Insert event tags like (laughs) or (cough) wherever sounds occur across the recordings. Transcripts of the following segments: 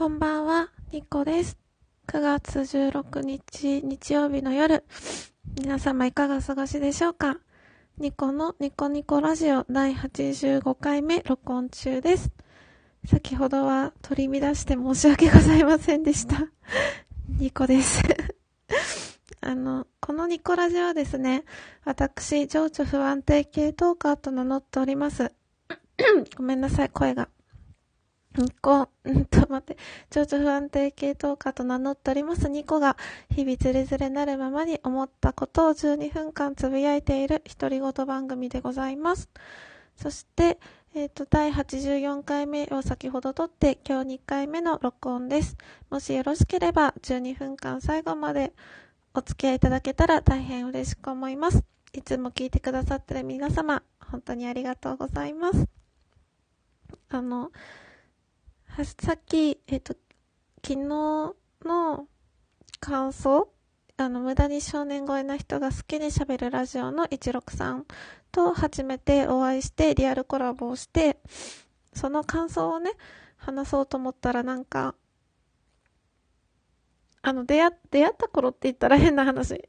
こんばんは、ニコです。9月16日日曜日の夜、皆様いかがお過ごしでしょうか？ニコのニコニコラジオ第85回目録音中です。先ほどは取り乱して申し訳ございませんでした。(laughs) ニコです。(laughs) あの、このニコラジオはですね、私、情緒不安定系トーカーと名乗っております。ごめんなさい、声が。ニコ、(laughs) んと、待って、情緒不安定系トーカーと名乗っておりますニコが、日々ズレズレなるままに思ったことを12分間つぶやいている独り言番組でございます。そして、えっ、と、第84回目を先ほど撮って、今日2回目の録音です。もしよろしければ、12分間最後までお付き合いいただけたら大変嬉しく思います。いつも聞いてくださってる皆様、本当にありがとうございます。あの、さっき、えっ、と、昨日の感想あの、無駄に少年声な人が好きに喋るラジオの163と初めてお会いしてリアルコラボをして、その感想をね、話そうと思ったらなんか、あの、出会、出会った頃って言ったら変な話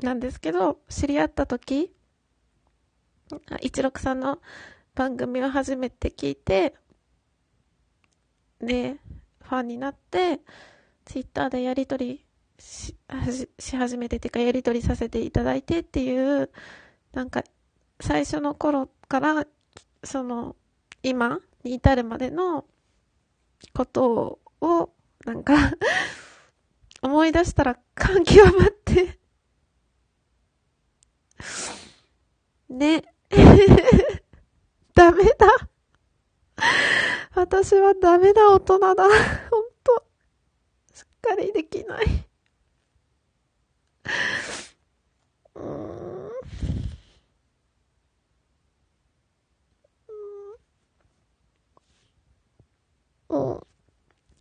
なんですけど、知り合った時、163の番組を初めて聞いて、で、ファンになって、ツイッターでやりとりし、し始めてていうか、やりとりさせていただいてっていう、なんか、最初の頃から、その、今に至るまでのことを、なんか (laughs) 思い出したら感極まってね。(laughs) ダメだ。私はダメだ大人だ。ほんと。しっかりできない。うーん。うん。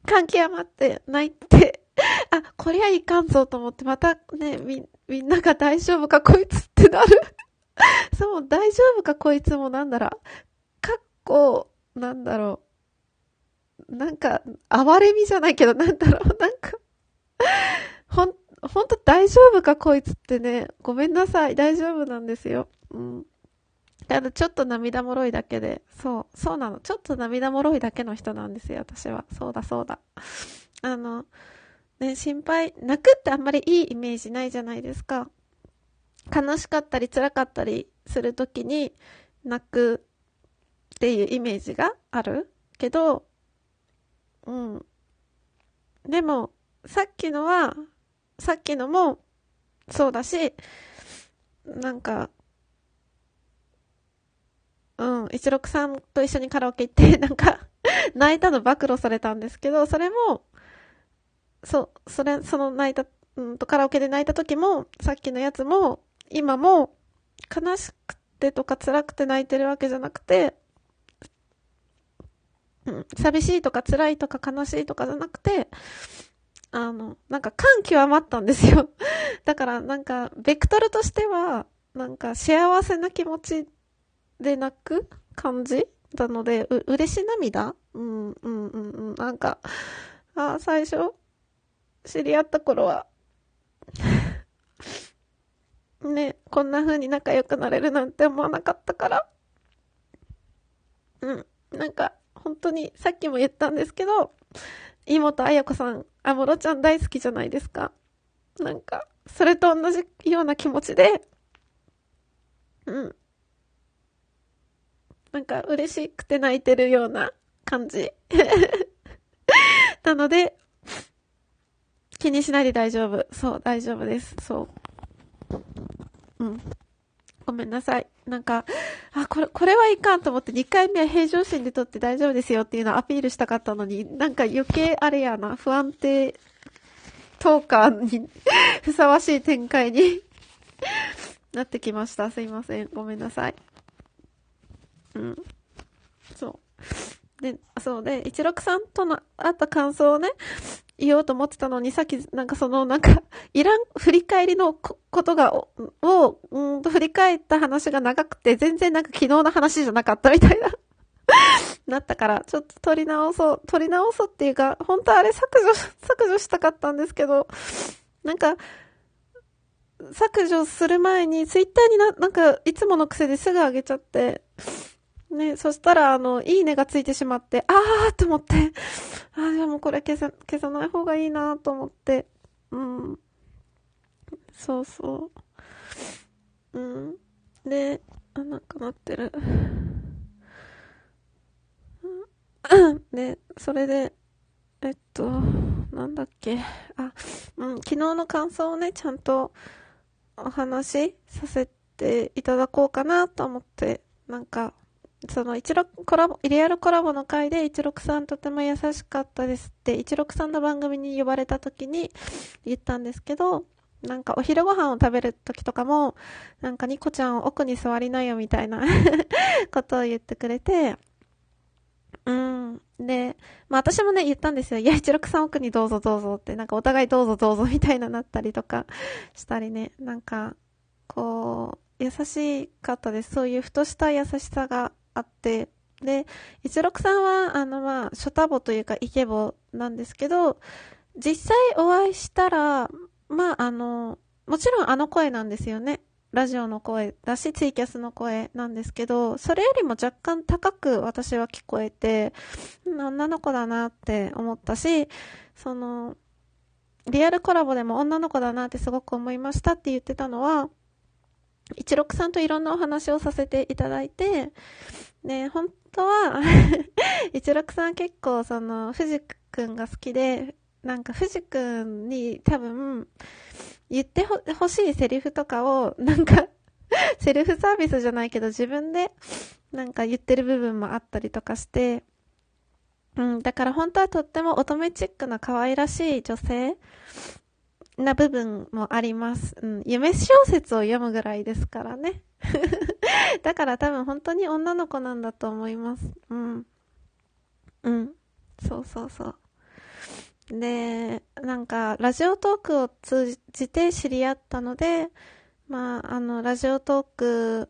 感極まって泣いて、(laughs) あ、こりゃいかんぞと思って、またね、み、みんなが大丈夫かこいつってなる。(laughs) そう、大丈夫かこいつもなんだろう。かっこ、なんだろう。なんか、哀れみじゃないけど、なんだろう。(laughs) なんか、ほん、ほんと大丈夫かこいつってね、ごめんなさい。大丈夫なんですよ。うん。あの、ちょっと涙もろいだけで、そう、そうなの。ちょっと涙もろいだけの人なんですよ、私は。そうだ、そうだ。あの、ね、心配、泣くってあんまりいいイメージないじゃないですか。悲しかったり辛かったりするときに泣くっていうイメージがあるけど、うん。でも、さっきのは、さっきのもそうだし、なんか、うん、163と一緒にカラオケ行って、(laughs) なんか、泣いたの暴露されたんですけど、それも、そう、それ、その泣いた、うんとカラオケで泣いた時も、さっきのやつも、今も、悲しくてとか辛くて泣いてるわけじゃなくて、うん、寂しいとか辛いとか悲しいとかじゃなくて、あの、なんか感極まったんですよ。(laughs) だからなんか、ベクトルとしては、なんか幸せな気持ちで泣く感じなので、う、嬉し涙？うん、うん、うん、うん。なんか、あ、最初、知り合った頃は、(laughs) ね、こんな風に仲良くなれるなんて思わなかったから、うん、なんか、本当に、さっきも言ったんですけど、妹彩子さん、あもろちゃん大好きじゃないですか。なんか、それと同じような気持ちで、うん。なんか、嬉しくて泣いてるような感じ。(laughs) なので、気にしないで大丈夫。そう、大丈夫です。そう。うん。ごめんなさい。なんか、あ、これ、これはいかんと思って2回目は平常心で撮って大丈夫ですよっていうのをアピールしたかったのに、なんか余計あれやな、不安定トーカーに (laughs) ふさわしい展開に (laughs) なってきました。すいません。ごめんなさい。うん。そう。で、そうで、163とのあった感想をね、言おうと思ってたのに、さっき、なんかその、なんか、いらん、振り返りのことが、を、うんと振り返った話が長くて、全然なんか昨日の話じゃなかったみたいな。(laughs) なったから、ちょっと撮り直そう、撮り直そうっていうか、本当あれ削除、削除したかったんですけど、なんか、削除する前に、ツイッターにな、なんか、いつもの癖ですぐ上げちゃって、ね、そしたら、あの、いいねがついてしまって、あーって思って、あー、じゃあもうこれ消さ、消さない方がいいなと思って、うん。そうそう。うん。で、あ、なんかなってる。で、それで、えっと、なんだっけ。あ、うん、昨日の感想をね、ちゃんとお話しさせていただこうかなと思って、なんか、その、一六コラボ、リアルコラボの回で一六さんとても優しかったですって、一六さんの番組に呼ばれた時に言ったんですけど、なんかお昼ご飯を食べる時とかも、なんかニコちゃん奥に座りなよみたいな (laughs) ことを言ってくれて、うん。で、まあ私もね、言ったんですよ。いや、一六さん奥にどうぞどうぞって、なんかお互いどうぞどうぞみたいななったりとかしたりね、なんか、こう、優しかったです。そういうふとした優しさがあって、で、一六さんは、あの、まあ、初太母というか、イケボなんですけど、実際お会いしたら、まあ、あの、もちろんあの声なんですよね。ラジオの声だし、ツイキャスの声なんですけど、それよりも若干高く私は聞こえて、女の子だなって思ったし、その、リアルコラボでも女の子だなってすごく思いましたって言ってたのは、一六さんといろんなお話をさせていただいて、ね、本当は (laughs) 一六さん結構その、藤くんが好きで、なんか藤くんに多分、言ってほしいセリフとかを、なんか (laughs) セルフサービスじゃないけど自分でなんか言ってる部分もあったりとかして、うん、だから本当はとっても乙女チックな可愛らしい女性な部分もあります。うん、夢小説を読むぐらいですからね。(laughs) だから多分本当に女の子なんだと思います。うん。うん。そうそうそう。で、なんか、ラジオトークを通じて知り合ったので、まあ、あの、ラジオトーク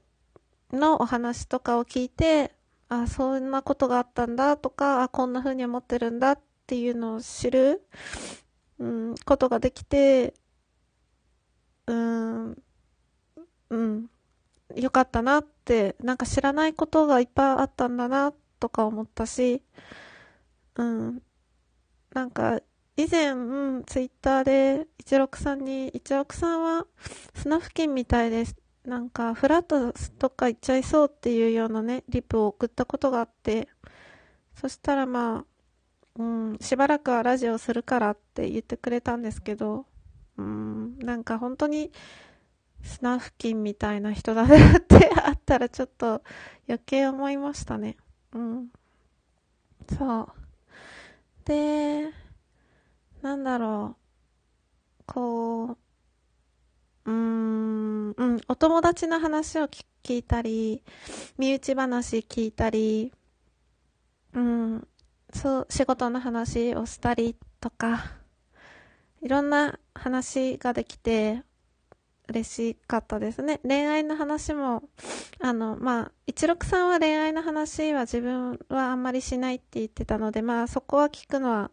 のお話とかを聞いて、あ、そんなことがあったんだとか、あ、こんな風に思ってるんだっていうのを知る、うん、ことができて、うん、うん、よかったなって、なんか知らないことがいっぱいあったんだなとか思ったし、うん、なんか、以前、うん、ツイッターで、一六さんに、一六さんは砂付近みたいです。なんか、フラットとか行っちゃいそうっていうようなね、リプを送ったことがあって、そしたらまあ、うん、しばらくはラジオするからって言ってくれたんですけど、うん、なんか本当に、砂付近みたいな人だなってあったらちょっと余計思いましたね。うん。そう。で、なんだろう。こう、うーん、うん、お友達の話を聞いたり、身内話聞いたり、うん、そう、仕事の話をしたりとか、いろんな話ができて、嬉しかったですね。恋愛の話も、あの、まあ、一六さんは恋愛の話は自分はあんまりしないって言ってたので、まあ、そこは聞くのは、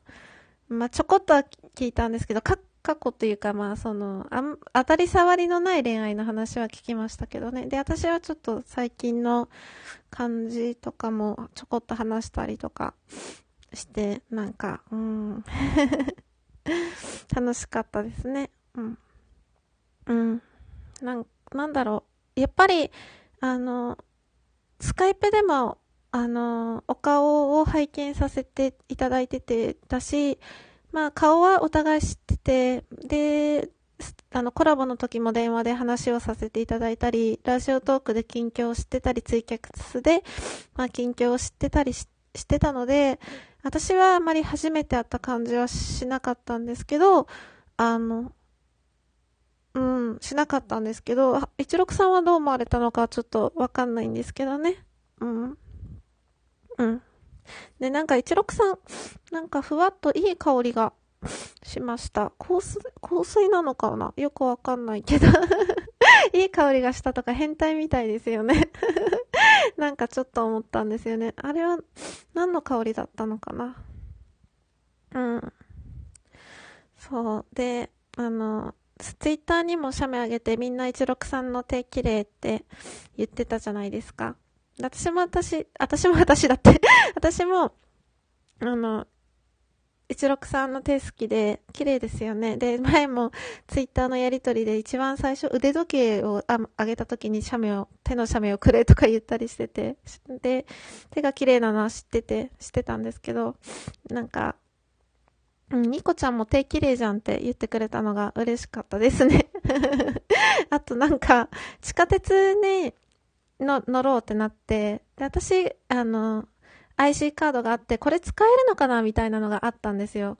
まあ、ちょこっとは聞いたんですけど、過去というか、まあ、その、あ、当たり障りのない恋愛の話は聞きましたけどね。で、私はちょっと最近の感じとかもちょこっと話したりとかして、なんか、うん。(laughs) 楽しかったですね。うん。うん。なん、なんだろう。やっぱり、あの、スカイプでも、あの、お顔を拝見させていただいてて、だし、まあ、顔はお互い知ってて、で、あの、コラボの時も電話で話をさせていただいたり、ラジオトークで近況を知ってたり、ツイキャスで、まあ、近況を知ってたりししてたので、私はあまり初めて会った感じはしなかったんですけど、あの、うん、しなかったんですけど、一六さんはどう思われたのかちょっとわかんないんですけどね。うん。うん。で、なんか一六さん、なんかふわっといい香りがしました。香水、香水なのかな？よくわかんないけど (laughs) いい香りがしたとか変態みたいですよね (laughs) なんかちょっと思ったんですよね。あれは何の香りだったのかな？うん。そう。で、あの、ツイッターにも写メあげてみんな163の手綺麗って言ってたじゃないですか。私も私、私も私だって (laughs) 私も、あの、163の手好きで、綺麗ですよね。で、前もツイッターのやりとりで一番最初腕時計をあげた時に写メを、手の写メをくれとか言ったりしてて、で、手が綺麗なのは知ってて、知ってたんですけど、なんか、うん、ニコちゃんも手綺麗じゃんって言ってくれたのが嬉しかったですね。(laughs) あとなんか、地下鉄にの乗ろうってなって、で、私、あの、IC カードがあって、これ使えるのかなみたいなのがあったんですよ。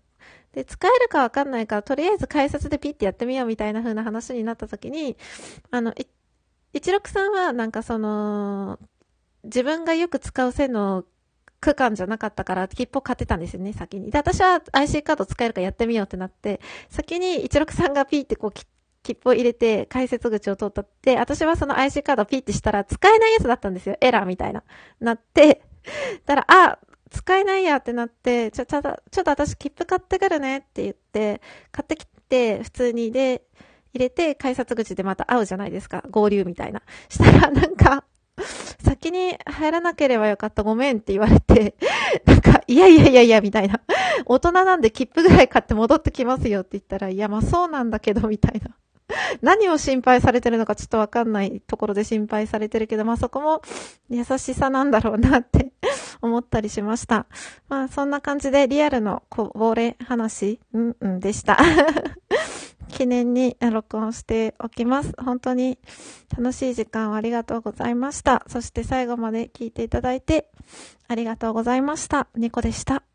で、使えるかわかんないから、とりあえず改札でピッてやってみようみたいな風な話になった時に、あの、163はなんかその、自分がよく使う線の区間じゃなかったから、切符を買ってたんですよね、先に。で、私は IC カード使えるかやってみようってなって、先に163がピーってこう切符を入れて、改札口を通ったって、私はその IC カードをピッてしたら、使えないやつだったんですよ。エラーみたいな。なって、たら、あ、使えないやってなって、ちょ、ちょっと、ちょっと私切符買ってくるねって言って、買ってきて、普通にで、入れて、改札口でまた会うじゃないですか。合流みたいな。したら、なんか、先に入らなければよかった、ごめんって言われて、(laughs) なんか、いやいやいやいや、みたいな。大人なんで切符ぐらい買って戻ってきますよって言ったら、いや、まあそうなんだけど、みたいな。(laughs) 何を心配されてるのかちょっとわかんないところで心配されてるけど、まあそこも優しさなんだろうなって (laughs) 思ったりしました。まあそんな感じでリアルのこぼれ話、うんうんでした。(laughs) 記念に録音しておきます。本当に楽しい時間をありがとうございました。そして最後まで聞いていただいてありがとうございました。ニコでした。